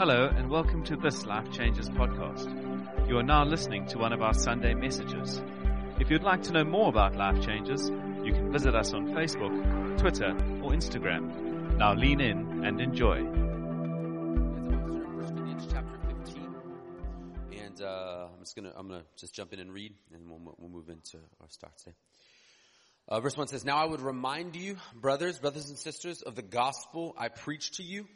Hello, and welcome to this Life Changes podcast. You are now listening to one of our Sunday messages. If you'd like to know more about Life Changes, you can visit us on Facebook, Twitter, or Instagram. Now lean in and enjoy. Corinthians chapter 15. And uh, I'm just gonna I'm gonna just jump in and read, and we'll we'll move into our start today. Uh, verse one says, "Now I would remind you, brothers, brothers and sisters, of the gospel I preached to you,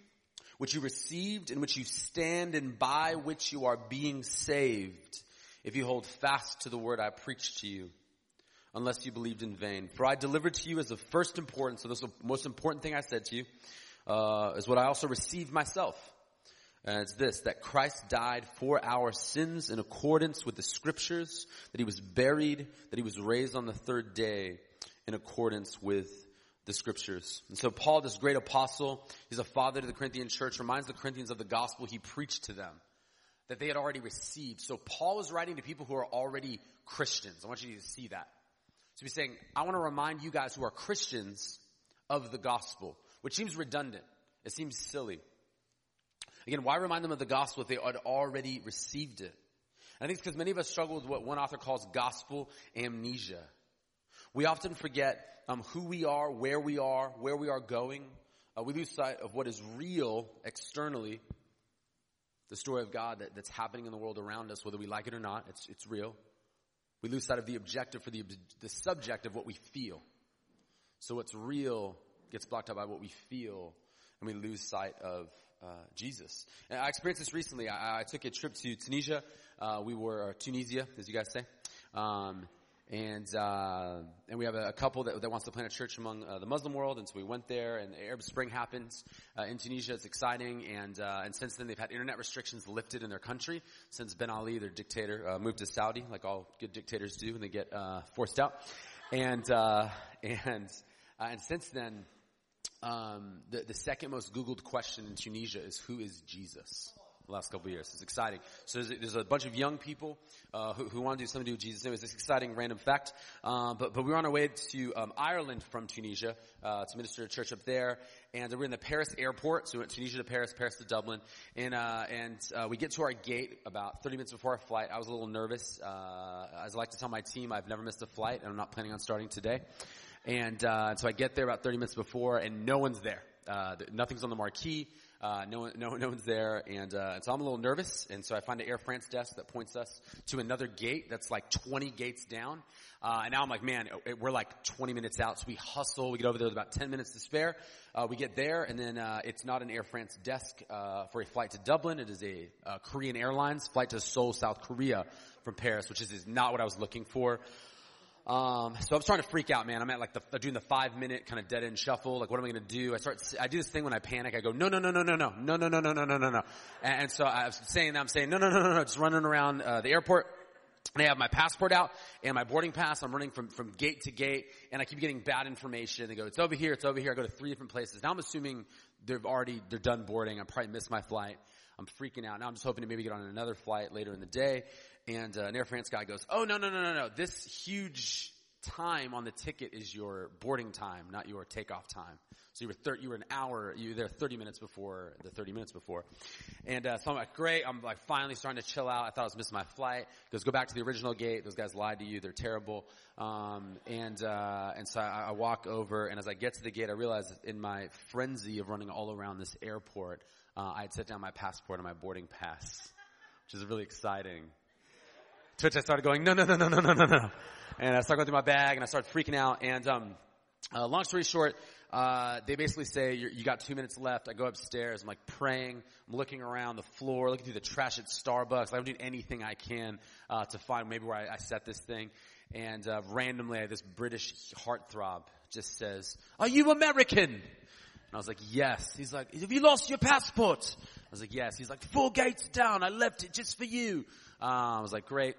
which you received, in which you stand, and by which you are being saved, if you hold fast to the word I preached to you." Unless you believed in vain. For I delivered to you as of first importance, so this is the most important thing I said to you, uh, is what I also received myself. And it's this, that Christ died for our sins in accordance with the scriptures, that he was buried, that he was raised on the third day in accordance with the scriptures. And so Paul, this great apostle, he's a father to the Corinthian church, reminds the Corinthians of the gospel he preached to them, that they had already received. So Paul is writing to people who are already Christians. I want you to see that. So he's saying, I want to remind you guys who are Christians of the gospel, which seems redundant. It seems silly. Again, why remind them of the gospel if they had already received it? I think it's because many of us struggle with what one author calls gospel amnesia. We often forget um, who we are, where we are, where we are going. Uh, we lose sight of what is real externally, the story of God that, that's happening in the world around us, whether we like it or not. It's, it's real. We lose sight of the objective for the, the subject of what we feel. So what's real gets blocked out by what we feel, and we lose sight of uh, Jesus. And I experienced this recently. I, I took a trip to Tunisia. Uh, we were or Tunisia, as you guys say. Um, and uh, and we have a, a couple that, that, wants to plant a church among uh, the Muslim world, and so we went there. And the Arab Spring happens uh, in Tunisia. It's exciting, and uh, and since then they've had internet restrictions lifted in their country. Since Ben Ali, their dictator, uh, moved to Saudi, like all good dictators do when they get uh, forced out. And and and since then, um, the the second most Googled question in Tunisia is who is Jesus the last couple years. It's exciting. So there's, there's a bunch of young people uh, who, who, want to do something to do with Jesus. It this exciting random fact. Uh, but, but we were on our way to um, Ireland from Tunisia uh, to minister to a church up there. And we are in the Paris airport. So we went Tunisia to Paris, Paris to Dublin. And, uh, and uh, we get to our gate about 30 minutes before our flight. I was a little nervous. Uh, as I like to tell my team, I've never missed a flight, and I'm not planning on starting today. And so I get there about 30 minutes before, and no one's there. nothing's on the marquee. Uh, no, no, no one's there, and, uh, and so I'm a little nervous. And so I find an Air France desk that points us to another gate that's like 20 gates down. Uh, and now I'm like, man, it, we're like 20 minutes out. So we hustle. We get over there with about 10 minutes to spare. Uh, we get there, and then uh, it's not an Air France desk uh, for a flight to Dublin. It is a Korean Airlines flight to Seoul, South Korea from Paris, which is, is not what I was looking for. Um, so I'm starting to freak out, man. I'm at like the, doing the five minute kind of dead end shuffle. Like, what am I going to do? I start, I do this thing when I panic. I go, no, no, no, no, no, no, no, no, no, no, no, no, no, no. And, so I was saying that, I'm saying, no, no, no, no, no, just running around, uh, the airport. And I have my passport out and my boarding pass. I'm running from, from gate to gate and I keep getting bad information. They go, it's over here, it's over here. I go to three different places. Now I'm assuming they've already, they're done boarding. I probably missed my flight. I'm freaking out. Now I'm just hoping to maybe get on another flight later in the day. And uh, an Air France guy goes, oh, no, no, no, no, no. This huge time on the ticket is your boarding time, not your takeoff time. So you were thir- you were an hour, you were there 30 minutes before the 30 minutes before. And uh, so I'm like, great. I'm like finally starting to chill out. I thought I was missing my flight. He goes, go back to the original gate. Those guys lied to you. They're terrible. Um, and uh, and so I, I walk over, and as I get to the gate, I realize in my frenzy of running all around this airport, uh, I had set down my passport and my boarding pass, which is really exciting. To which I started going, no, no, no, no, no, no, no, no. And I started going through my bag and I started freaking out. And, um, uh, long story short, uh, they basically say you got two minutes left. I go upstairs. I'm like praying. I'm looking around the floor, looking through the trash at Starbucks. I'm doing anything I can uh, to find maybe where I, I set this thing. And uh, randomly, this British heartthrob just says, "Are you American?" And I was like, "Yes." He's like, "Have you lost your passport?" I was like, "Yes." He's like, four gates down. I left it just for you." Uh, I was like, "Great."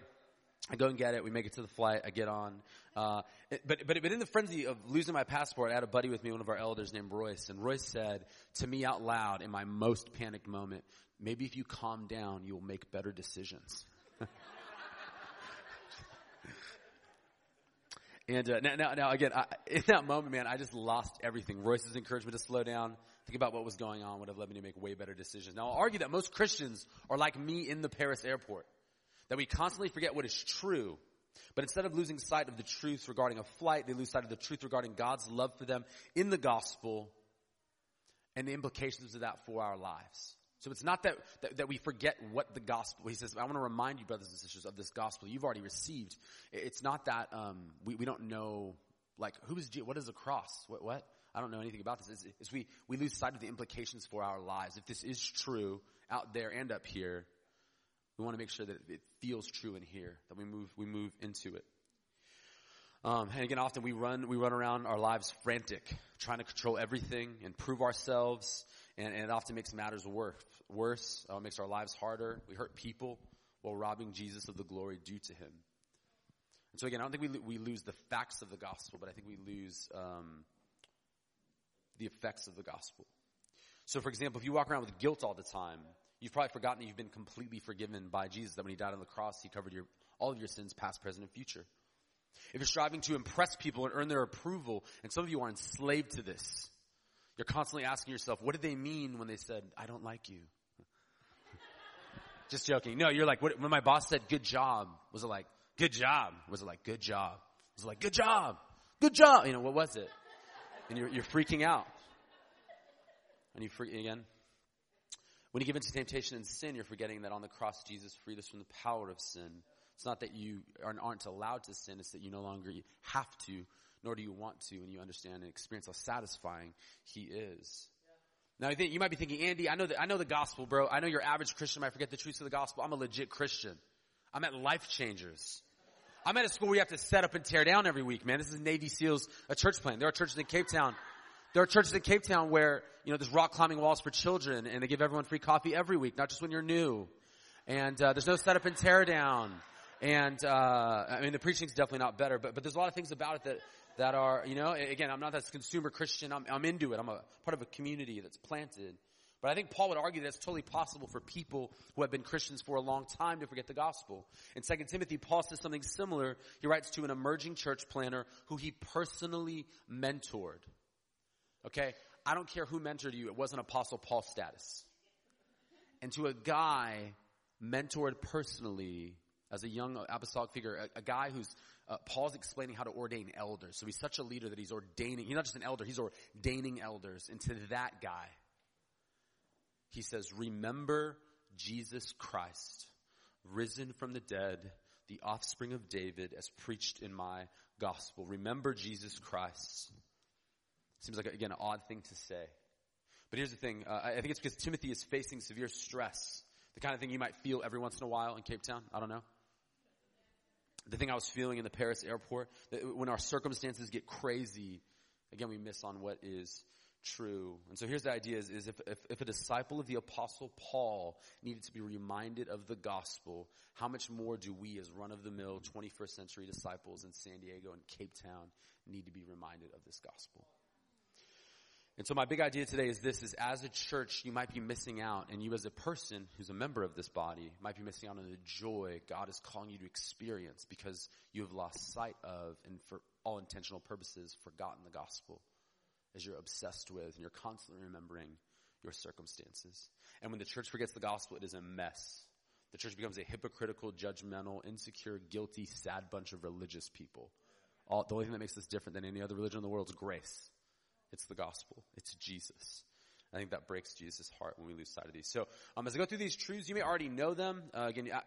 I go and get it. We make it to the flight. I get on. Uh, but, but, but in the frenzy of losing my passport, I had a buddy with me, one of our elders named Royce. And Royce said to me out loud in my most panicked moment, maybe if you calm down, you'll make better decisions. And uh, now, now, now, again, I, in that moment, man, I just lost everything. Royce's encouragement to slow down, think about what was going on, would have led me to make way better decisions. Now, I'll argue that most Christians are like me in the Paris airport, that we constantly forget what is true. But instead of losing sight of the truth regarding a flight, they lose sight of the truth regarding God's love for them in the gospel and the implications of that for our lives. So it's not that, that, that, we forget what the gospel, he says, I want to remind you, brothers and sisters, of this gospel you've already received. It's not that, um, we, we don't know, like, who is, what is the cross? What, what? I don't know anything about this. It's, it's we, we lose sight of the implications for our lives. If this is true out there and up here, we want to make sure that it feels true in here, that we move, we move into it. Um, and again, often we run, we run around our lives frantic, trying to control everything and prove ourselves, and, and it often makes matters worse. Worse, uh, makes our lives harder. We hurt people while robbing Jesus of the glory due to Him. And so again, I don't think we we lose the facts of the gospel, but I think we lose um, the effects of the gospel. So, for example, if you walk around with guilt all the time, you've probably forgotten that you've been completely forgiven by Jesus. That when He died on the cross, He covered your all of your sins, past, present, and future. If you're striving to impress people and earn their approval, and some of you are enslaved to this, you're constantly asking yourself, what did they mean when they said, I don't like you? Just joking. No, you're like, what, when my boss said good job, was it like, good job? Was it like, good job? Was it like, good job? Good job? You know, what was it? And you're, you're freaking out. And you freak, again, when you give into temptation and sin, you're forgetting that on the cross, Jesus freed us from the power of sin. It's not that you aren't allowed to sin, it's that you no longer have to, nor do you want to, and you understand and experience how satisfying He is. Now, I think you might be thinking, Andy, I know the, I know the gospel, bro. I know your average Christian might forget the truths of the gospel. I'm a legit Christian. I'm at Life Changers. I'm at a school where you have to set up and tear down every week, man. This is Navy SEALs, a church plan. There are churches in Cape Town. There are churches in Cape Town where, you know, there's rock climbing walls for children and they give everyone free coffee every week, not just when you're new. And, uh, there's no setup and tear down. And, uh, I mean, the preaching's definitely not better, but, but there's a lot of things about it that, that are, you know, again, I'm not that consumer Christian. I'm, I'm into it. I'm a part of a community that's planted. But I think Paul would argue that it's totally possible for people who have been Christians for a long time to forget the gospel. In 2 Timothy, Paul says something similar. He writes to an emerging church planner who he personally mentored. Okay? I don't care who mentored you. It wasn't Apostle Paul status. And to a guy mentored personally as a young apostolic figure, a, a guy who's, uh, Paul's explaining how to ordain elders. So he's such a leader that he's ordaining, he's not just an elder, he's ordaining elders. And to that guy, he says, remember Jesus Christ, risen from the dead, the offspring of David, as preached in my gospel. Remember Jesus Christ. Seems like, again, an odd thing to say. But here's the thing. Uh, I think it's because Timothy is facing severe stress. The kind of thing you might feel every once in a while in Cape Town. I don't know the thing I was feeling in the Paris airport, when our circumstances get crazy, again, we miss on what is true. And so here's the idea is, is if, if, if, a disciple of the apostle Paul needed to be reminded of the gospel, how much more do we as run-of-the-mill 21st century disciples in San Diego and Cape Town need to be reminded of this gospel? And so my big idea today is this, is as a church, you might be missing out, and you as a person who's a member of this body might be missing out on the joy God is calling you to experience because you have lost sight of, and for all intentional purposes, forgotten the gospel as you're obsessed with, and you're constantly remembering your circumstances. And when the church forgets the gospel, it is a mess. The church becomes a hypocritical, judgmental, insecure, guilty, sad bunch of religious people. All, the only thing that makes this different than any other religion in the world is grace. It's the gospel. It's Jesus. I think that breaks Jesus' heart when we lose sight of these. So, um, as I go through these truths, you may already know them. Uh, again, I,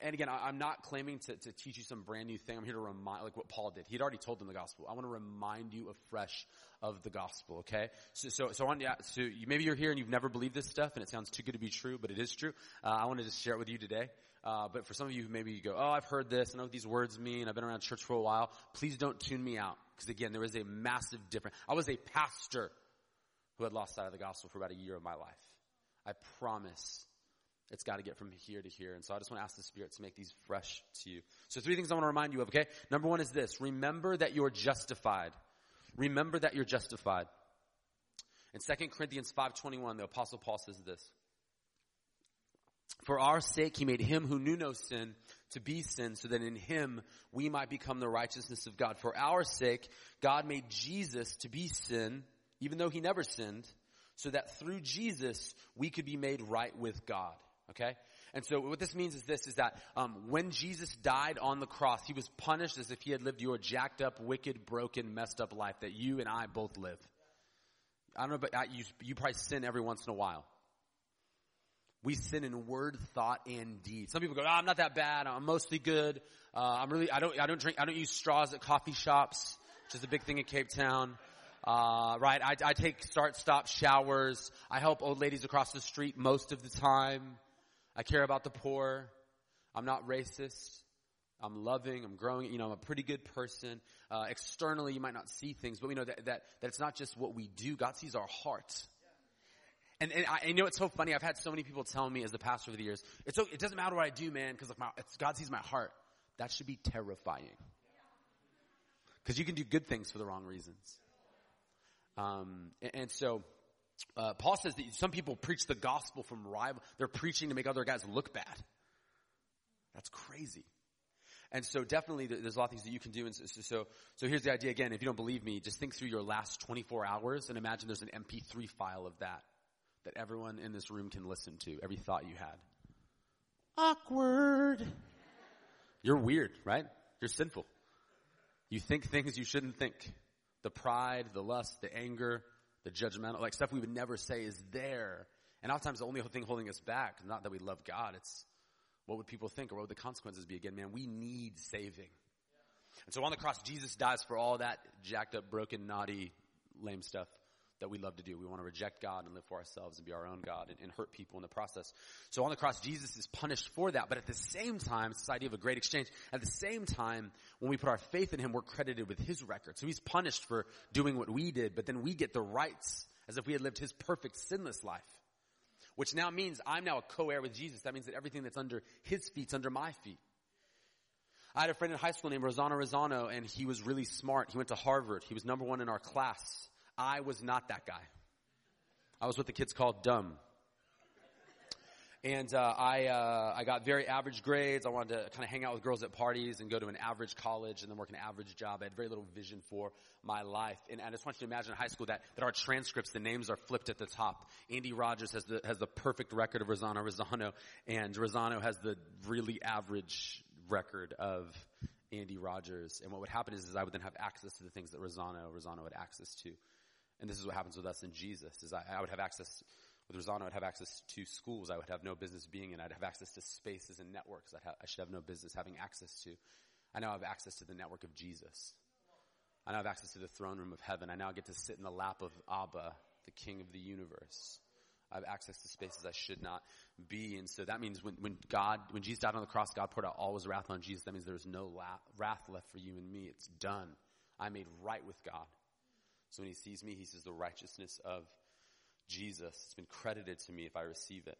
and again, I, am not claiming to, to, teach you some brand new thing. I'm here to remind, like what Paul did. He'd already told them the gospel. I want to remind you afresh of the gospel. Okay, so so so, on, yeah, so you, maybe you're here and you've never believed this stuff, and it sounds too good to be true, but it is true. Uh, I want to just share it with you today. Uh, but for some of you, maybe you go, oh, I've heard this. I know what these words mean. I've been around church for a while. Please don't tune me out. Because again, there is a massive difference. I was a pastor who had lost sight of the gospel for about a year of my life. I promise it's got to get from here to here. And so I just want to ask the Spirit to make these fresh to you. So three things I want to remind you of, okay? Number one is this. Remember that you're justified. Remember that you're justified. In 2 Corinthians 5.21, the apostle Paul says this. For our sake, he made him who knew no sin to be sin so that in him we might become the righteousness of God. For our sake, God made Jesus to be sin, even though he never sinned, so that through Jesus we could be made right with God. Okay? And so what this means is this, is that um, when Jesus died on the cross, he was punished as if he had lived your jacked up, wicked, broken, messed up life that you and I both live. I don't know, but you, you probably sin every once in a while. We sin in word, thought, and deed. Some people go, oh, I'm not that bad. I'm mostly good. Uh, I'm really, I don't, I don't drink, I don't use straws at coffee shops, which is a big thing in Cape Town. Uh, right, I, I take start, stop showers. I help old ladies across the street most of the time. I care about the poor. I'm not racist. I'm loving. I'm growing. You know, I'm a pretty good person. Uh, externally, you might not see things, but we know that, that, that it's not just what we do. God sees our hearts. And, and I, know, it's so funny. I've had so many people tell me as the pastor over the years, it's, it doesn't matter what I do, man, because God sees my heart. That should be terrifying. Because you can do good things for the wrong reasons. Um, and, and, so, uh, Paul says that some people preach the gospel from rival. They're preaching to make other guys look bad. That's crazy. And so definitely there's a lot of things that you can do. And so, so, so here's the idea again. If you don't believe me, just think through your last 24 hours and imagine there's an MP3 file of that that everyone in this room can listen to, every thought you had. Awkward. You're weird, right? You're sinful. You think things you shouldn't think. The pride, the lust, the anger, the judgmental, like stuff we would never say is there. And oftentimes the only thing holding us back, not that we love God, it's what would people think or what would the consequences be? Again, man, we need saving. And so on the cross, Jesus dies for all that jacked up, broken, naughty, lame stuff that we love to do. We want to reject God and live for ourselves and be our own God and, and, hurt people in the process. So on the cross, Jesus is punished for that. But at the same time, it's this idea of a great exchange. At the same time, when we put our faith in Him, we're credited with His record. So He's punished for doing what we did, but then we get the rights as if we had lived His perfect sinless life. Which now means I'm now a co-heir with Jesus. That means that everything that's under His feet's under my feet. I had a friend in high school named Rosano Rosano, and he was really smart. He went to Harvard. He was number one in our class. I was not that guy. I was what the kids called dumb. And uh, I uh, I got very average grades. I wanted to kind of hang out with girls at parties and go to an average college and then work an average job. I had very little vision for my life. And, I just want you to imagine in high school that, that our transcripts, the names are flipped at the top. Andy Rogers has the has the perfect record of Rosano Rosano, and Rosano has the really average record of Andy Rogers. And what would happen is, is I would then have access to the things that Rosano Rosano had access to. And this is what happens with us in Jesus, is I, I would have access, with Rosano, I'd have access to schools I would have no business being in. I'd have access to spaces and networks I'd ha- I should have no business having access to. I now have access to the network of Jesus. I now have access to the throne room of heaven. I now get to sit in the lap of Abba, the King of the universe. I have access to spaces I should not be. And so that means when, when God, when Jesus died on the cross, God poured out all his wrath on Jesus. That means there's no la- wrath left for you and me. It's done. I made right with God. So when he sees me, he says, the righteousness of Jesus. It's been credited to me if I receive it.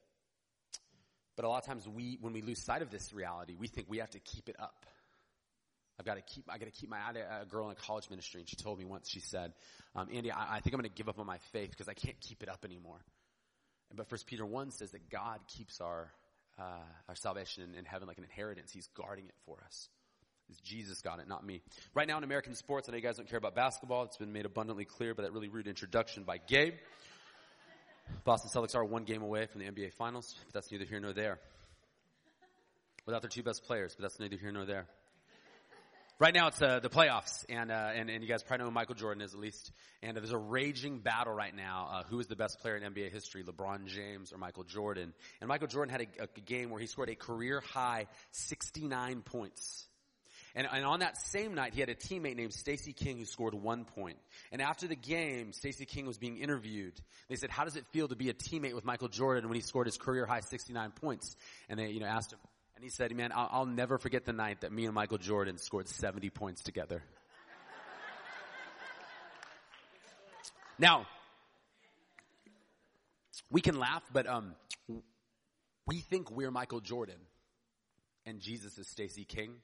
But a lot of times we, when we lose sight of this reality, we think we have to keep it up. I've got to keep, I got to keep my, had a girl in college ministry and she told me once, she said, um, Andy, I, I think I'm going to give up on my faith because I can't keep it up anymore. But First Peter 1 says that God keeps our, uh, our salvation in, in heaven like an inheritance. He's guarding it for us. It's Jesus got it, not me. Right now in American sports, I know you guys don't care about basketball. It's been made abundantly clear by that really rude introduction by Gabe. Boston Celtics are one game away from the NBA Finals, but that's neither here nor there. Without their two best players, but that's neither here nor there. Right now it's uh, the playoffs, and, uh, and and you guys probably know who Michael Jordan is at least. And uh, there's a raging battle right now. Uh, who is the best player in NBA history, LeBron James or Michael Jordan? And Michael Jordan had a, a game where he scored a career high 69 points. And, and on that same night, he had a teammate named Stacy King who scored one point. And after the game, Stacy King was being interviewed. They said, how does it feel to be a teammate with Michael Jordan when he scored his career high 69 points? And they, you know, asked him, and he said, man, I'll, I'll never forget the night that me and Michael Jordan scored 70 points together. Now, we can laugh, but um, we think we're Michael Jordan and Jesus is Stacy King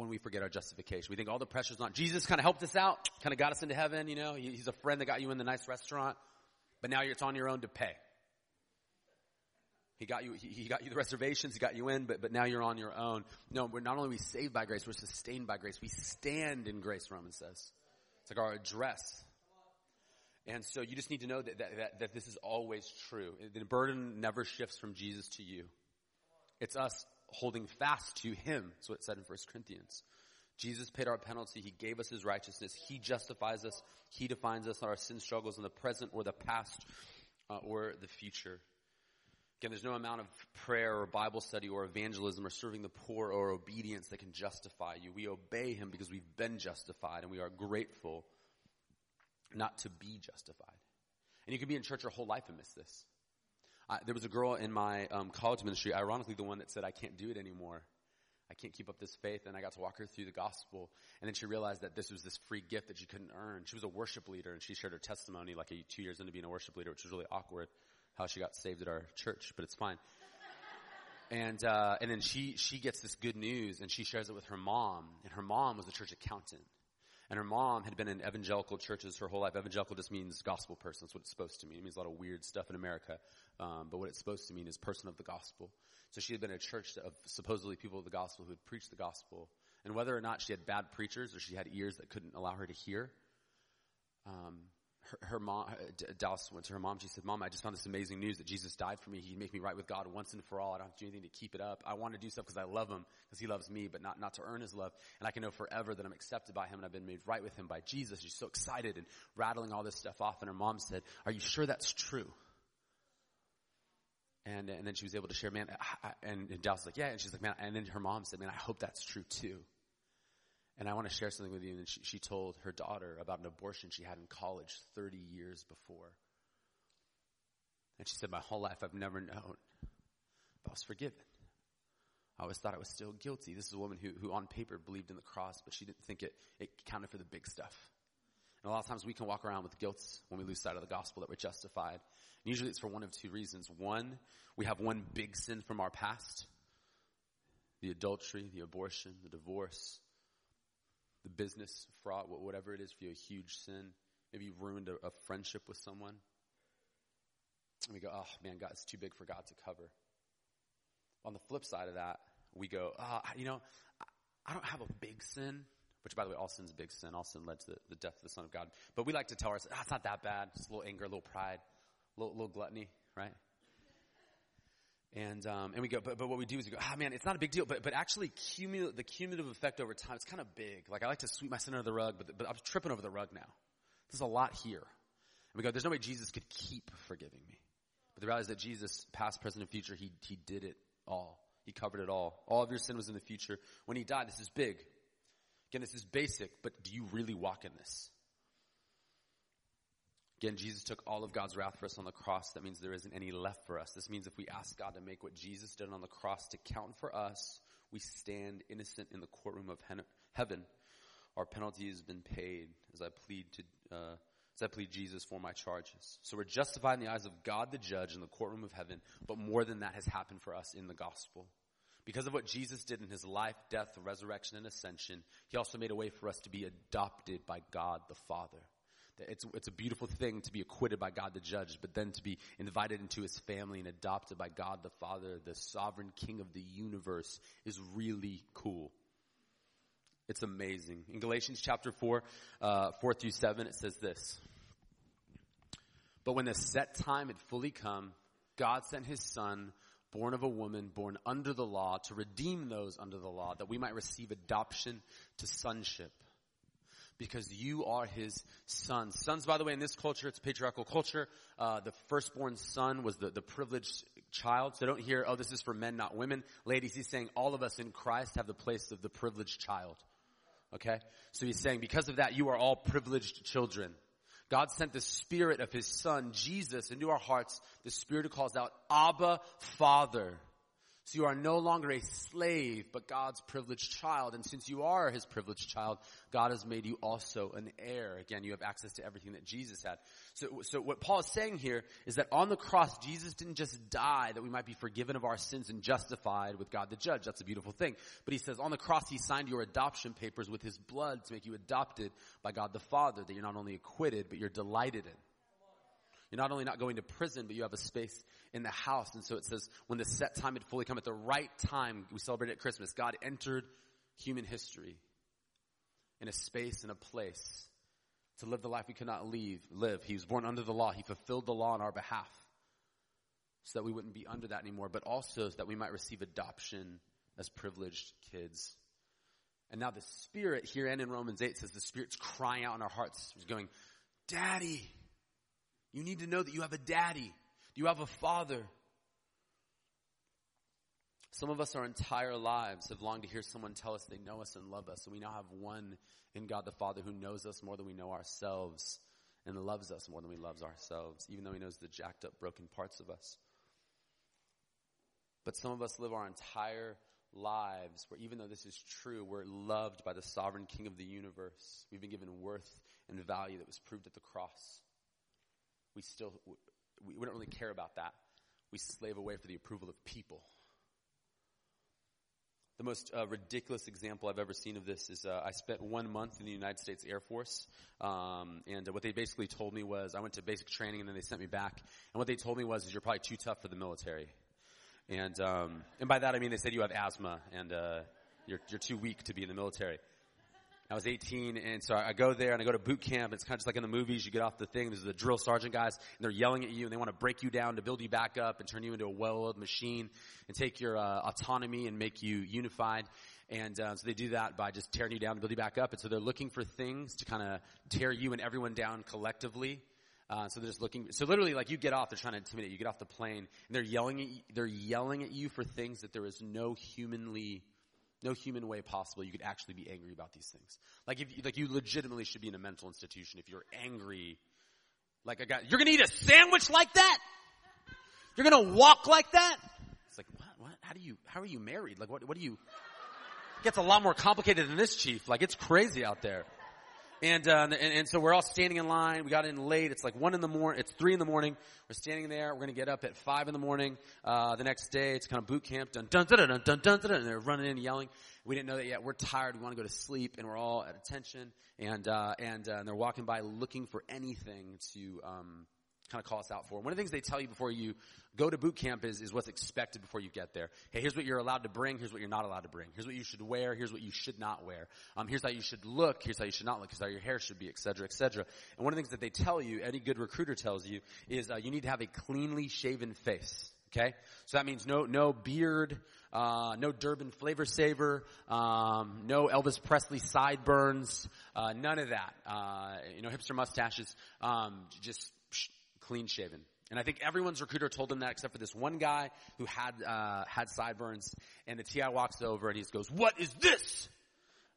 when we forget our justification. We think all the pressure's on. Jesus kind of helped us out, kind of got us into heaven, you know. He's a friend that got you in the nice restaurant, but now it's on your own to pay. He got you, he, he got you the reservations, he got you in, but, but now you're on your own. No, we're not only we saved by grace, we're sustained by grace. We stand in grace, Romans says. It's like our address. And so you just need to know that, that, that, that this is always true. The burden never shifts from Jesus to you. It's us holding fast to Him. That's what it said in 1 Corinthians. Jesus paid our penalty. He gave us His righteousness. He justifies us. He defines us, not our sin struggles in the present or the past uh, or the future. Again, there's no amount of prayer or Bible study or evangelism or serving the poor or obedience that can justify you. We obey Him because we've been justified and we are grateful not to be justified. And you can be in church your whole life and miss this. I, there was a girl in my um, college ministry, ironically the one that said, I can't do it anymore. I can't keep up this faith. And I got to walk her through the gospel. And then she realized that this was this free gift that she couldn't earn. She was a worship leader and she shared her testimony like a, two years into being a worship leader, which was really awkward how she got saved at our church, but it's fine. And, uh, and then she, she gets this good news and she shares it with her mom. And her mom was a church accountant. And her mom had been in evangelical churches her whole life. Evangelical just means gospel person. That's what it's supposed to mean. It means a lot of weird stuff in America. Um, but what it's supposed to mean is person of the gospel. So she had been a church of supposedly people of the gospel who had preached the gospel. And whether or not she had bad preachers or she had ears that couldn't allow her to hear, um, her, her mom, Dallas went to her mom. She said, Mom, I just found this amazing news that Jesus died for me. He'd make me right with God once and for all. I don't have to do anything to keep it up. I want to do stuff because I love him, because he loves me, but not, not to earn his love. And I can know forever that I'm accepted by him and I've been made right with him by Jesus. She's so excited and rattling all this stuff off. And her mom said, Are you sure that's true? And, and then she was able to share, man, and, and Dallas was like, yeah. And she's like, man, and then her mom said, man, I hope that's true too. And I want to share something with you. And she, she told her daughter about an abortion she had in college 30 years before. And she said, My whole life I've never known, but I was forgiven. I always thought I was still guilty. This is a woman who, who on paper believed in the cross, but she didn't think it, it counted for the big stuff. And a lot of times we can walk around with guilt when we lose sight of the gospel that we're justified. And usually it's for one of two reasons. One, we have one big sin from our past. The adultery, the abortion, the divorce, the business fraud, whatever it is for you, a huge sin. Maybe you've ruined a, a friendship with someone. And we go, oh man, God, it's too big for God to cover. On the flip side of that, we go, oh, you know, I don't have a big sin, which by the way, all sin's a big sin. All sin led to the, the death of the Son of God. But we like to tell ourselves, oh, it's not that bad. Just a little anger, a little pride, a little, little gluttony, right? And, um, and we go, but, but what we do is we go, ah, man, it's not a big deal. But, but actually, cumul- the cumulative effect over time, it's kind of big. Like, I like to sweep my sin under the rug, but, but I'm tripping over the rug now. There's a lot here. And we go, there's no way Jesus could keep forgiving me. But the reality is that Jesus, past, present, and future, he, he did it all. He covered it all. All of your sin was in the future. When he died, this is big. Again, this is basic, but do you really walk in this? Again, Jesus took all of God's wrath for us on the cross. That means there isn't any left for us. This means if we ask God to make what Jesus did on the cross to count for us, we stand innocent in the courtroom of heaven. Our penalty has been paid as I plead to, uh, as I plead Jesus for my charges. So we're justified in the eyes of God the judge in the courtroom of heaven, but more than that has happened for us in the gospel. Because of what Jesus did in his life, death, resurrection, and ascension, he also made a way for us to be adopted by God the Father. It's, it's a beautiful thing to be acquitted by God the judge, but then to be invited into his family and adopted by God the Father, the sovereign king of the universe, is really cool. It's amazing. In Galatians chapter 4, uh, 4 through 7, it says this. But when the set time had fully come, God sent his son, born of a woman, born under the law, to redeem those under the law, that we might receive adoption to sonship because you are his son. Sons, by the way, in this culture, it's patriarchal culture. Uh, the firstborn son was the, the privileged child. So don't hear, oh, this is for men, not women. Ladies, he's saying all of us in Christ have the place of the privileged child. Okay? So he's saying because of that, you are all privileged children. God sent the spirit of his son, Jesus, into our hearts, the spirit calls out, Abba, Father. So you are no longer a slave, but God's privileged child. And since you are his privileged child, God has made you also an heir. Again, you have access to everything that Jesus had. So, so what Paul is saying here is that on the cross, Jesus didn't just die that we might be forgiven of our sins and justified with God the judge. That's a beautiful thing. But he says on the cross, he signed your adoption papers with his blood to make you adopted by God the Father, that you're not only acquitted, but you're delighted in. You're not only not going to prison, but you have a space in the house. And so it says, when the set time had fully come at the right time, we celebrate at Christmas, God entered human history in a space and a place to live the life we could not leave, live. He was born under the law. He fulfilled the law on our behalf so that we wouldn't be under that anymore, but also so that we might receive adoption as privileged kids. And now the Spirit here and in Romans 8 says the Spirit's crying out in our hearts. Going, Daddy, you need to know that you have a daddy. You have a father. Some of us, our entire lives, have longed to hear someone tell us they know us and love us. And we now have one in God the Father who knows us more than we know ourselves and loves us more than we love ourselves, even though he knows the jacked up, broken parts of us. But some of us live our entire lives where even though this is true, we're loved by the sovereign king of the universe. We've been given worth and value that was proved at the cross. We still, we, we don't really care about that. We slave away for the approval of people. The most uh, ridiculous example I've ever seen of this is uh, I spent one month in the United States Air Force, um, and uh, what they basically told me was I went to basic training and then they sent me back, and what they told me was is you're probably too tough for the military, and um, and by that I mean they said you have asthma and uh, you're you're too weak to be in the military. I was 18, and so I go there and I go to boot camp. It's kind of just like in the movies. You get off the thing. There's the drill sergeant guys, and they're yelling at you, and they want to break you down to build you back up and turn you into a well-oiled machine and take your uh, autonomy and make you unified. And uh, so they do that by just tearing you down to build you back up. And so they're looking for things to kind of tear you and everyone down collectively. Uh, so they're just looking. So literally, like you get off, they're trying to intimidate you. Get off the plane, and they're yelling at you, they're yelling at you for things that there is no humanly no human way possible you could actually be angry about these things. Like if like you legitimately should be in a mental institution if you're angry. Like a guy, you're gonna eat a sandwich like that? You're gonna walk like that? It's like what? What? How do you? How are you married? Like what? What do you? It gets a lot more complicated than this, chief. Like it's crazy out there. And, uh, and, and so we're all standing in line. We got in late. It's like one in the morning. It's three in the morning. We're standing there. We're to get up at five in the morning. Uh, the next day, it's kind of boot camp. Dun dun dun dun dun dun dun. And they're running in, and yelling. We didn't know that yet. We're tired. We want to go to sleep, and we're all at attention. And uh, and, uh, and they're walking by, looking for anything to um, kind of call us out for. One of the things they tell you before you go to boot camp is, is what's expected before you get there. Hey, here's what you're allowed to bring. Here's what you're not allowed to bring. Here's what you should wear. Here's what you should not wear. Um, here's how you should look. Here's how you should not look. Here's how your hair should be, et cetera, et cetera. And one of the things that they tell you, any good recruiter tells you, is uh, you need to have a cleanly shaven face. Okay, so that means no no beard, uh, no Durban flavor saver, um, no Elvis Presley sideburns, uh, none of that. Uh, you know, hipster mustaches, um, just clean shaven. And I think everyone's recruiter told him that except for this one guy who had, uh, had sideburns. And the TI walks over and he goes, what is this?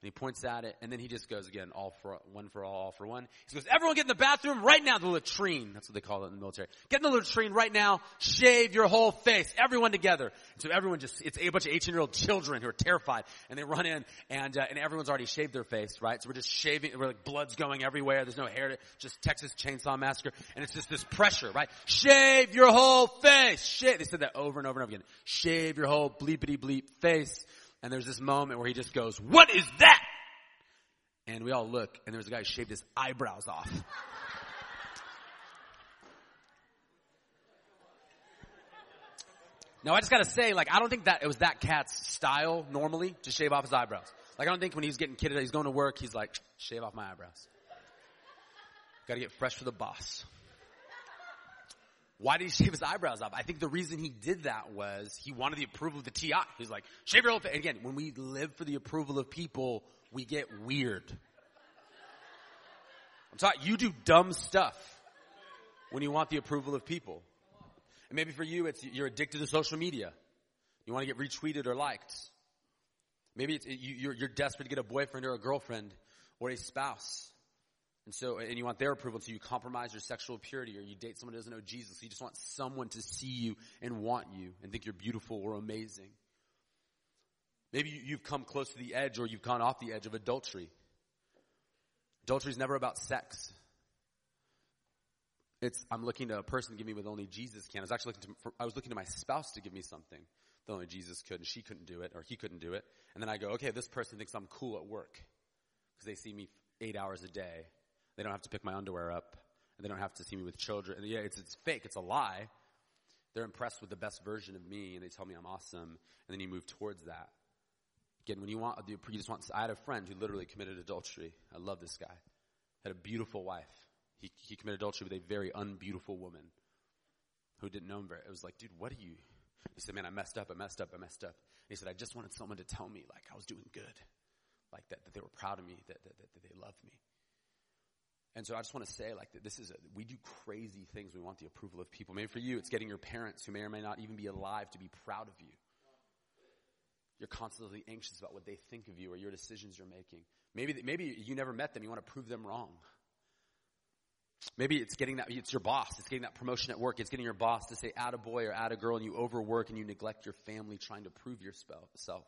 And he points at it, and then he just goes again, all for one for all, all for one. He goes, everyone get in the bathroom right now, the latrine. That's what they call it in the military. Get in the latrine right now, shave your whole face, everyone together. And so everyone just, it's a bunch of 18 year old children who are terrified, and they run in, and, uh, and everyone's already shaved their face, right? So we're just shaving, we're like blood's going everywhere, there's no hair, just Texas Chainsaw Massacre, and it's just this pressure, right? Shave your whole face, shave. They said that over and over and over again. Shave your whole bleepity bleep face. And there's this moment where he just goes, what is that? And we all look, and there's a guy who shaved his eyebrows off. Now I just gotta say, like, I don't think that it was that cat's style normally to shave off his eyebrows. Like, I don't think when he's getting kidded, he's going to work, he's like, shave off my eyebrows. Gotta get fresh for the boss. Why did he shave his eyebrows off? I think the reason he did that was he wanted the approval of the TI. He's like, shave your whole face. Again, when we live for the approval of people, we get weird. I'm talking, you do dumb stuff when you want the approval of people. And maybe for you, it's you're addicted to social media. You want to get retweeted or liked. Maybe it's, you, you're, you're desperate to get a boyfriend or a girlfriend or a spouse. And so, and you want their approval, so you compromise your sexual purity, or you date someone who doesn't know Jesus. You just want someone to see you and want you and think you're beautiful or amazing. Maybe you've come close to the edge, or you've gone off the edge of adultery. Adultery is never about sex. It's I'm looking to a person to give me what only Jesus can. I was actually looking to, I was looking to my spouse to give me something that only Jesus could, and she couldn't do it, or he couldn't do it. And then I go, okay, this person thinks I'm cool at work because they see me eight hours a day they don't have to pick my underwear up. And they don't have to see me with children. Yeah, it's, it's fake. It's a lie. They're impressed with the best version of me and they tell me I'm awesome. And then you move towards that. Again, when you want, you just want, I had a friend who literally committed adultery. I love this guy. Had a beautiful wife. He, he committed adultery with a very unbeautiful woman who didn't know him very. It was like, dude, what are you? He said, man, I messed up. I messed up. I messed up. And he said, I just wanted someone to tell me like I was doing good. Like that, that they were proud of me, that, that, that they loved me. And so I just want to say, like, this is, a, we do crazy things. We want the approval of people. Maybe for you, it's getting your parents who may or may not even be alive to be proud of you. You're constantly anxious about what they think of you or your decisions you're making. Maybe, maybe you never met them. You want to prove them wrong. Maybe it's getting that, it's your boss. It's getting that promotion at work. It's getting your boss to say add a boy or add a girl and you overwork and you neglect your family trying to prove yourself.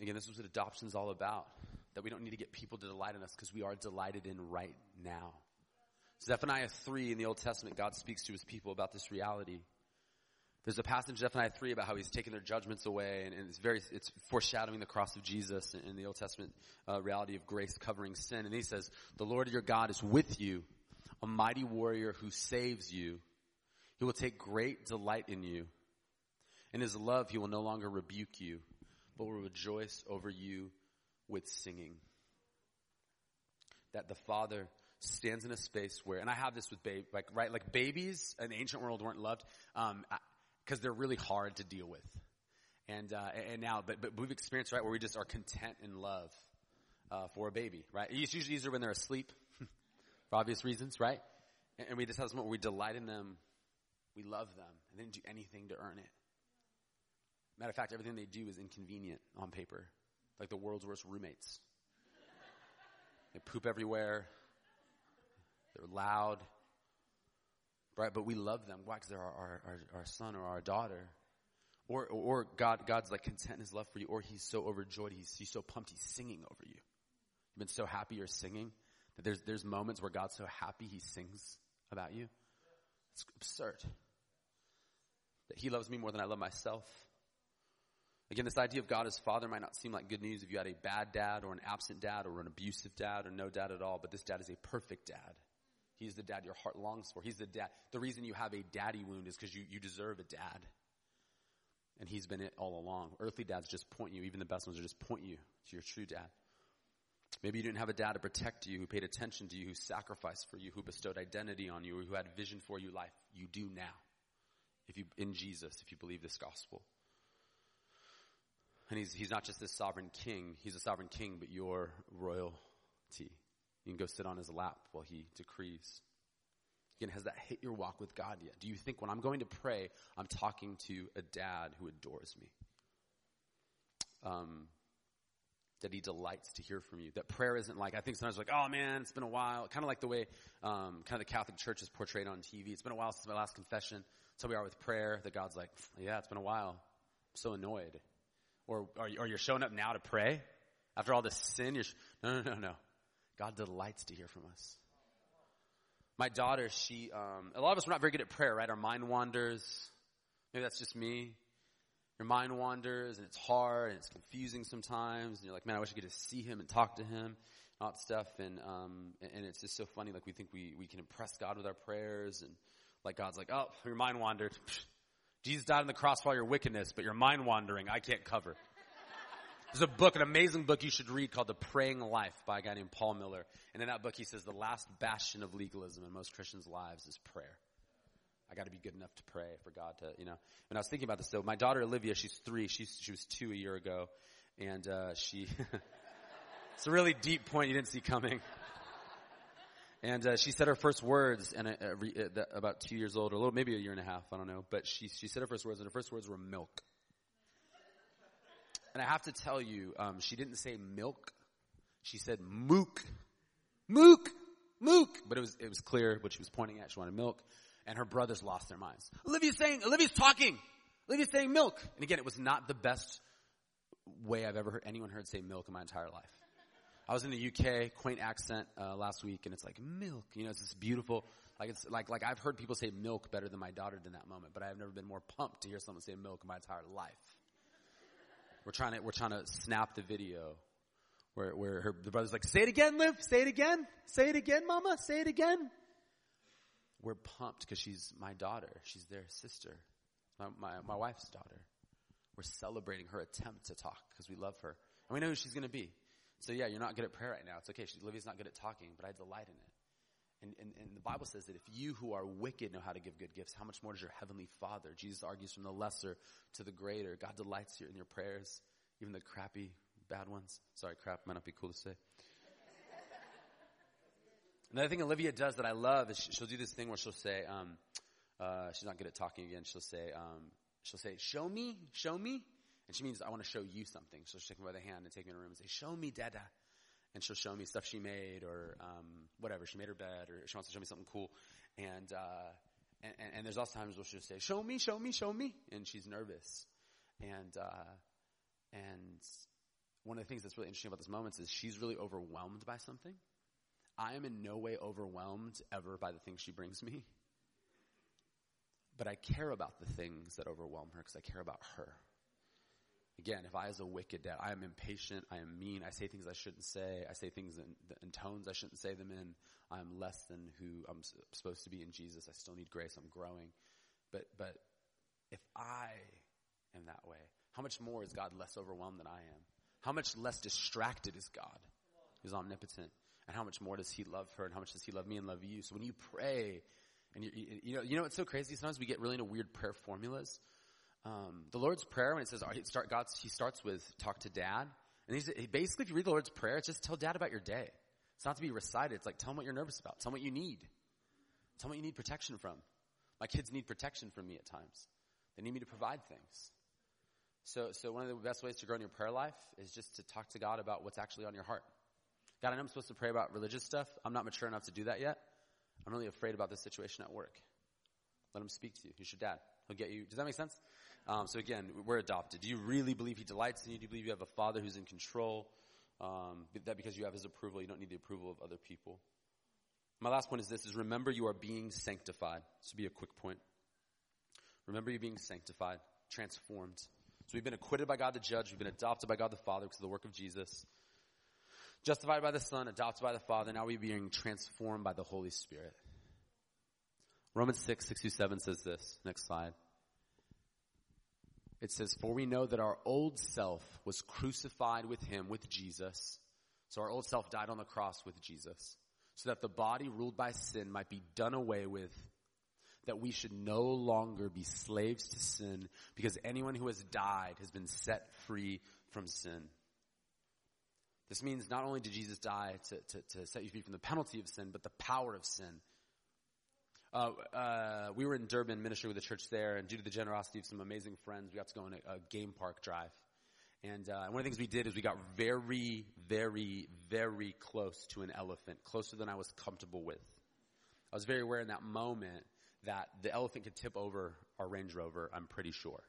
Again, this is what adoption's all about that we don't need to get people to delight in us because we are delighted in right now. Zephaniah 3 in the Old Testament, God speaks to his people about this reality. There's a passage in Zephaniah 3 about how he's taken their judgments away, and, and it's very, it's foreshadowing the cross of Jesus in, the Old Testament uh, reality of grace covering sin. And he says, the Lord your God is with you, a mighty warrior who saves you. He will take great delight in you. In his love, he will no longer rebuke you, but will rejoice over you with singing. That the Father stands in a space where, and I have this with baby, like, right, like babies in the ancient world weren't loved, um, cause they're really hard to deal with. And, uh, and now, but, but we've experienced, right, where we just are content in love, uh, for a baby, right? It's usually easier when they're asleep, for obvious reasons, right? And, and we just have this moment where we delight in them, we love them, and they didn't do anything to earn it. Matter of fact, everything they do is inconvenient on paper like the world's worst roommates. They poop everywhere. They're loud. Right? But we love them. Why? Because they're our, our, our, son or our daughter. Or, or God, God's like content in his love for you, or he's so overjoyed, he's, he's so pumped, he's singing over you. You've been so happy you're singing that there's, there's moments where God's so happy he sings about you. It's absurd. That he loves me more than I love myself. Again, this idea of God as father might not seem like good news if you had a bad dad or an absent dad or an abusive dad or no dad at all, but this dad is a perfect dad. He's the dad your heart longs for. He's the dad. The reason you have a daddy wound is because you, you deserve a dad. And he's been it all along. Earthly dads just point you, even the best ones are just point you to your true dad. Maybe you didn't have a dad to protect you, who paid attention to you, who sacrificed for you, who bestowed identity on you, or who had vision for you life. You do now. If you, in Jesus, if you believe this gospel. And he's, he's not just this sovereign king, he's a sovereign king, but your royalty. You can go sit on his lap while he decrees. Again, has that hit your walk with God yet? Do you think when I'm going to pray, I'm talking to a dad who adores me? Um, that he delights to hear from you. That prayer isn't like, I think sometimes like, oh man, it's been a while. Kind of like the way, um, kind of the Catholic Church is portrayed on TV. It's been a while since my last confession. So we are with prayer. That God's like, yeah, it's been a while. I'm so annoyed. Or, or, or you're showing up now to pray? After all this sin, you're, sh- no, no, no, no. God delights to hear from us. My daughter, she, um, a lot of us are not very good at prayer, right? Our mind wanders. Maybe that's just me. Your mind wanders and it's hard and it's confusing sometimes. And you're like, man, I wish I could just see him and talk to him, all that stuff. And, um, and it's just so funny. Like we think we, we can impress God with our prayers and like God's like, oh, your mind wandered. Jesus died on the cross for all your wickedness, but your mind wandering, I can't cover. There's a book, an amazing book you should read called The Praying Life by a guy named Paul Miller. And in that book, he says the last bastion of legalism in most Christians' lives is prayer. I got to be good enough to pray for God to, you know. And I was thinking about this. So my daughter Olivia, she's three. She's, she was two a year ago, and uh, she. it's a really deep point you didn't see coming. And uh, she said her first words, and uh, uh, about two years old, or a little, maybe a year and a half, I don't know. But she she said her first words, and her first words were milk. And I have to tell you, um, she didn't say milk. She said mook, mook, mook. But it was it was clear what she was pointing at. She wanted milk, and her brothers lost their minds. Olivia's saying, Olivia's talking. Olivia's saying milk. And again, it was not the best way I've ever heard anyone heard say milk in my entire life. I was in the UK, quaint accent uh, last week, and it's like milk. You know, it's this beautiful, like it's like like I've heard people say milk better than my daughter did in that moment, but I've never been more pumped to hear someone say milk in my entire life. We're trying to we're trying to snap the video where, where her, the brother's like, say it again, Liv, say it again, say it again, mama, say it again. We're pumped because she's my daughter. She's their sister, my, my, my wife's daughter. We're celebrating her attempt to talk because we love her. And we know who she's going to be. So yeah, you're not good at prayer right now. It's okay. She, Livia's not good at talking, but I delight in it. And, and, and, the Bible says that if you who are wicked know how to give good gifts, how much more does your heavenly Father? Jesus argues from the lesser to the greater. God delights in your prayers, even the crappy, bad ones. Sorry, crap might not be cool to say. Another thing Olivia does that I love is she'll do this thing where she'll say, um, uh, she's not good at talking again. She'll say, um, she'll say, "Show me, show me," and she means I want to show you something. So she'll take me by the hand and take me in a room and say, "Show me, Dada." and she'll show me stuff she made or um, whatever. She made her bed or she wants to show me something cool. And, uh, and, and there's also times where she'll say, show me, show me, show me. And she's nervous. And, uh, and one of the things that's really interesting about this moment is she's really overwhelmed by something. I am in no way overwhelmed ever by the things she brings me. But I care about the things that overwhelm her because I care about her. Again, if I as a wicked dad, I am impatient, I am mean, I say things I shouldn't say, I say things in, in tones I shouldn't say them in, I'm less than who I'm supposed to be in Jesus. I still need grace, I'm growing. But, but if I am that way, how much more is God less overwhelmed than I am? How much less distracted is God? He's omnipotent. And how much more does He love her? And how much does He love me and love you? So when you pray, and you, you know, you know, it's so crazy. Sometimes we get really into weird prayer formulas. Um, the Lord's Prayer, when it says, he, start, God, he starts with talk to dad. And he's, he, basically, if you read the Lord's Prayer, it's just tell dad about your day. It's not to be recited. It's like, tell him what you're nervous about. Tell him what you need. Tell him what you need protection from. My kids need protection from me at times. They need me to provide things. So, so one of the best ways to grow in your prayer life is just to talk to God about what's actually on your heart. God, I know I'm supposed to pray about religious stuff. I'm not mature enough to do that yet. I'm really afraid about this situation at work. Let him speak to you. He's your dad. He'll get you. Does that make sense? Um, so again, we're adopted. Do you really believe He delights in you? Do you believe you have a Father who's in control? Um, that because you have His approval, you don't need the approval of other people. My last point is this: is remember you are being sanctified. This will be a quick point. Remember you're being sanctified, transformed. So we've been acquitted by God the Judge. We've been adopted by God the Father because of the work of Jesus. Justified by the Son, adopted by the Father. Now we're being transformed by the Holy Spirit. Romans 6, 6 through 7 says this. Next slide. It says, For we know that our old self was crucified with him, with Jesus. So our old self died on the cross with Jesus. So that the body ruled by sin might be done away with. That we should no longer be slaves to sin because anyone who has died has been set free from sin. This means not only did Jesus die to, to, to set you free from the penalty of sin, but the power of sin. Uh, uh, we were in Durban ministering with the church there, and due to the generosity of some amazing friends, we got to go on a, a game park drive. And uh, one of the things we did is we got very, very, very close to an elephant, closer than I was comfortable with. I was very aware in that moment that the elephant could tip over our Range Rover, I'm pretty sure.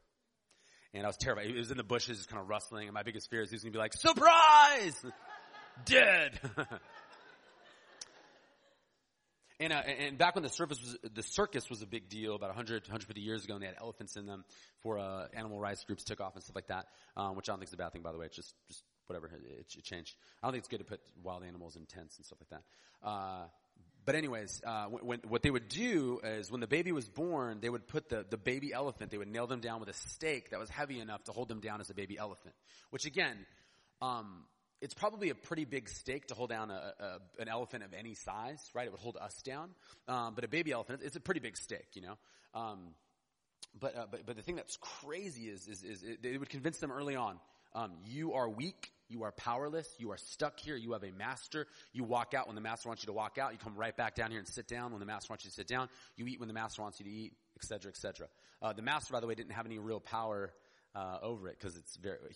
And I was terrified. It was in the bushes, just kind of rustling, and my biggest fear is he was going to be like, surprise! Dead! And, uh, and back when the, surface was, the circus was a big deal, about 100, 150 years ago, and they had elephants in them for uh, animal rights groups took off and stuff like that, um, which I don't think is a bad thing, by the way. It's just, just whatever, it, it, changed. I don't think it's good to put wild animals in tents and stuff like that. Uh, but anyways, uh, when, what they would do is when the baby was born, they would put the, the baby elephant, they would nail them down with a stake that was heavy enough to hold them down as a baby elephant. Which again, um, it's probably a pretty big stake to hold down a, a, an elephant of any size, right? It would hold us down. Um, but a baby elephant, it's a pretty big stake, you know. Um, but, uh, but but the thing that's crazy is is, is it, it would convince them early on. Um, you are weak. You are powerless. You are stuck here. You have a master. You walk out when the master wants you to walk out. You come right back down here and sit down when the master wants you to sit down. You eat when the master wants you to eat, etc., etc. Uh, the master, by the way, didn't have any real power uh, over it because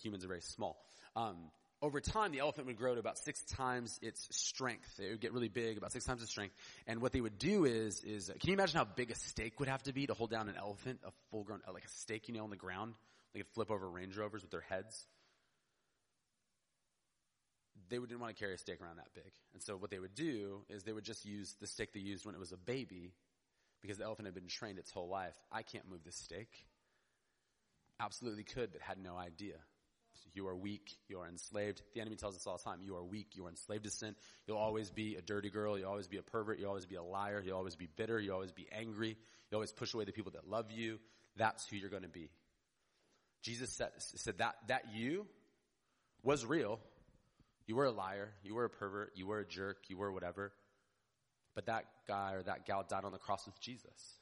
humans are very small. Um, over time, the elephant would grow to about six times its strength. It would get really big, about six times its strength. And what they would do is, is, can you imagine how big a stake would have to be to hold down an elephant, a full grown, like a stake, you know, on the ground? They could flip over Range Rovers with their heads. They didn't want to carry a stake around that big. And so what they would do is they would just use the stake they used when it was a baby because the elephant had been trained its whole life. I can't move this stake. Absolutely could, but had no idea. You are weak. You are enslaved. The enemy tells us all the time, you are weak. You are enslaved to sin. You'll always be a dirty girl. You'll always be a pervert. You'll always be a liar. You'll always be bitter. You'll always be angry. You'll always push away the people that love you. That's who you're going to be. Jesus said, said that, that you was real. You were a liar. You were a pervert. You were a jerk. You were whatever. But that guy or that gal died on the cross with Jesus.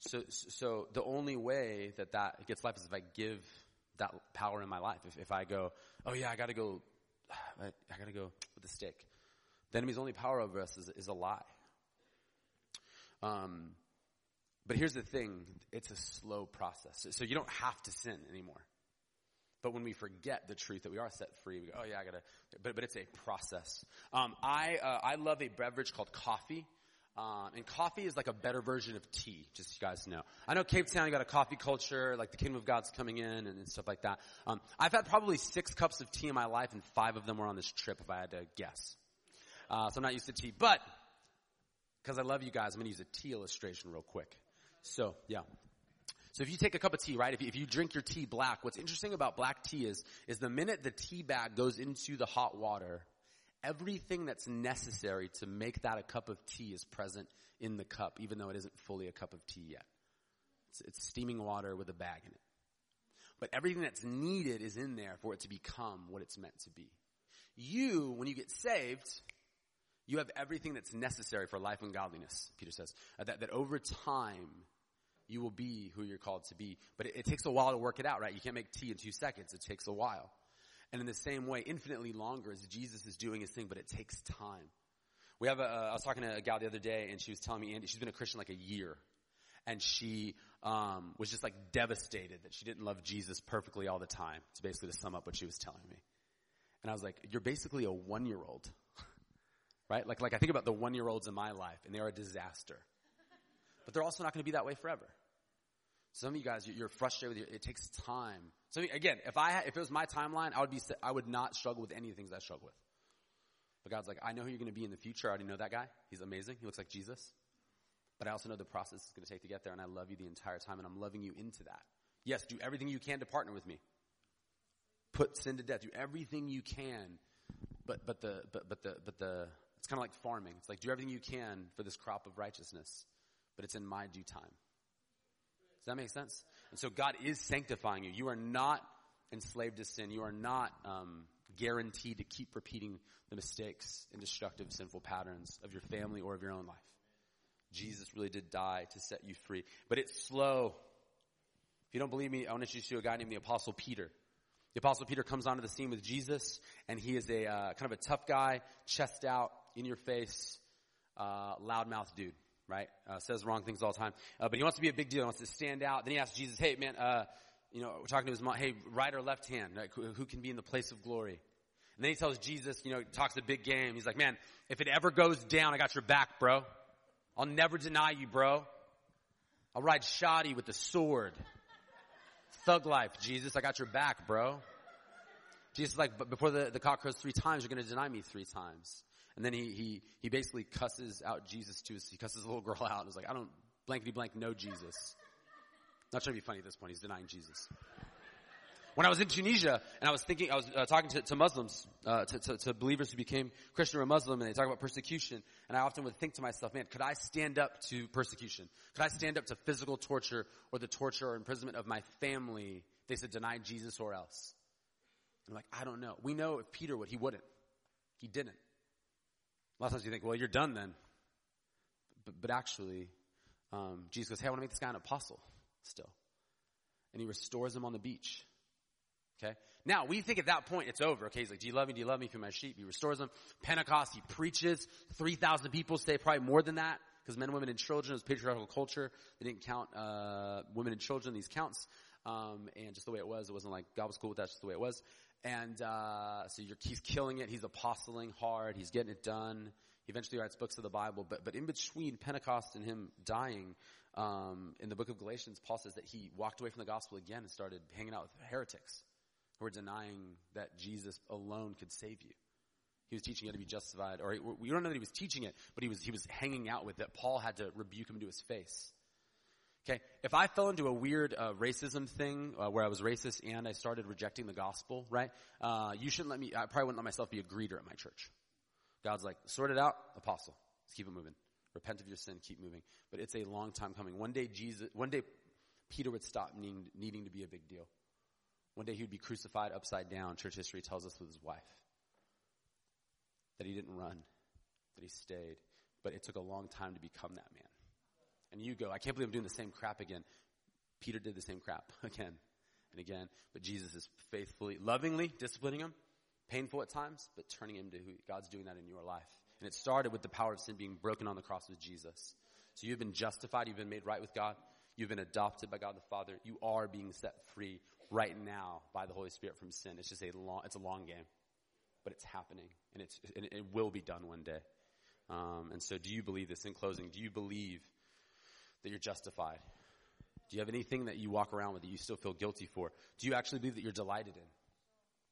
So, so the only way that that gets life is if I give that power in my life. If, if I go, oh yeah, I gotta go, I, I gotta go with the stick. The enemy's only power over us is, is a lie. Um, but here's the thing, it's a slow process. So you don't have to sin anymore. But when we forget the truth that we are set free, we go, oh yeah, I gotta, but, but it's a process. Um, I, uh, I love a beverage called coffee. Um, and coffee is like a better version of tea, just so you guys know. I know Cape Town, you got a coffee culture, like the kingdom of God's coming in and, and stuff like that. Um, I've had probably six cups of tea in my life and five of them were on this trip if I had to guess. Uh, so I'm not used to tea, but, because I love you guys, I'm gonna use a tea illustration real quick. So, yeah. So if you take a cup of tea, right, if you, if you drink your tea black, what's interesting about black tea is, is the minute the tea bag goes into the hot water, everything that's necessary to make that a cup of tea is present in the cup, even though it isn't fully a cup of tea yet. It's, it's, steaming water with a bag in it. But everything that's needed is in there for it to become what it's meant to be. You, when you get saved, you have everything that's necessary for life and godliness, Peter says. Uh, that, that over time, you will be who you're called to be. But it, it takes a while to work it out, right? You can't make tea in two seconds. It takes a while. And in the same way, infinitely longer as Jesus is doing his thing, but it takes time. We have I was talking to a gal the other day and she was telling me, Andy, she's been a Christian like a year. And she, um, was just like devastated that she didn't love Jesus perfectly all the time. It's basically to sum up what she was telling me. And I was like, you're basically a one year old. right? Like, like I think about the one year olds in my life and they're a disaster. But they're also not going to be that way forever. Some of you guys, you're frustrated with it. It takes time. So again, if I if it was my timeline, I would be, I would not struggle with any of the things I struggle with. But God's like, I know who you're going to be in the future. I already know that guy. He's amazing. He looks like Jesus. But I also know the process is going to take to get there, and I love you the entire time, and I'm loving you into that. Yes, do everything you can to partner with me. Put sin to death. Do everything you can. But but the but but the but the it's kind of like farming. It's like do everything you can for this crop of righteousness, but it's in my due time. Does that make sense? And so God is sanctifying you. You are not enslaved to sin. You are not um, guaranteed to keep repeating the mistakes and destructive sinful patterns of your family or of your own life. Jesus really did die to set you free. But it's slow. If you don't believe me, I want to introduce you to a guy named the Apostle Peter. The Apostle Peter comes onto the scene with Jesus, and he is a uh, kind of a tough guy, chest out, in your face, uh, loudmouth dude right? Uh, says wrong things all the time. Uh, but he wants to be a big deal. He wants to stand out. Then he asks Jesus, hey, man, uh, you know, we're talking to his mom, hey, right or left hand, who, who, can be in the place of glory? And then he tells Jesus, you know, talks a big game. He's like, man, if it ever goes down, I got your back, bro. I'll never deny you, bro. I'll ride shoddy with the sword. Thug life, Jesus. I got your back, bro. Jesus is like, but before the, the cock crows three times, you're going to deny me three times. And then he, he, he basically cusses out Jesus to his, he cusses the little girl out and is like, I don't blankety blank know Jesus. Not trying to be funny at this point. He's denying Jesus. When I was in Tunisia and I was thinking, I was uh, talking to, to Muslims, uh, to, to, to, believers who became Christian or Muslim, and they talk about persecution. And I often would think to myself, man, could I stand up to persecution? Could I stand up to physical torture or the torture or imprisonment of my family? They said, deny Jesus or else. I'm like, I don't know. We know if Peter would, he wouldn't. He didn't. A lot of times you think, well, you're done then. But, but actually, um, Jesus goes, hey, I want to make this guy an apostle still. And he restores him on the beach. Okay? Now, we think at that point it's over. Okay, he's like, do you love me? Do you love me for my sheep? He restores them. Pentecost, he preaches. 3,000 people stay, probably more than that. Because men, women, and children is patriarchal culture. They didn't count, uh, women and children, these counts. Um, and just the way it was, it wasn't like God was cool with that, just the way it was. And uh, so he's killing it. He's apostling hard. He's getting it done. He eventually writes books of the Bible. But but in between Pentecost and him dying, um, in the book of Galatians, Paul says that he walked away from the gospel again and started hanging out with heretics who were denying that Jesus alone could save you. He was teaching you to be justified, or we don't know that he was teaching it, but he was he was hanging out with that. Paul had to rebuke him to his face. Okay, if I fell into a weird uh, racism thing uh, where I was racist and I started rejecting the gospel, right? Uh, you shouldn't let me. I probably wouldn't let myself be a greeter at my church. God's like, sort it out, apostle. Let's keep it moving. Repent of your sin, keep moving. But it's a long time coming. One day Jesus, one day Peter would stop needing, needing to be a big deal. One day he would be crucified upside down. Church history tells us with his wife that he didn't run, that he stayed. But it took a long time to become that man. And you go, I can't believe I'm doing the same crap again. Peter did the same crap again and again. But Jesus is faithfully, lovingly disciplining him, painful at times, but turning him to who God's doing that in your life. And it started with the power of sin being broken on the cross with Jesus. So you've been justified, you've been made right with God, you've been adopted by God the Father, you are being set free right now by the Holy Spirit from sin. It's just a long, it's a long game, but it's happening and it's, and it will be done one day. Um, and so do you believe this in closing? Do you believe that you're justified? Do you have anything that you walk around with that you still feel guilty for? Do you actually believe that you're delighted in?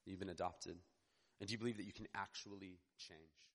You've been adopted? And do you believe that you can actually change?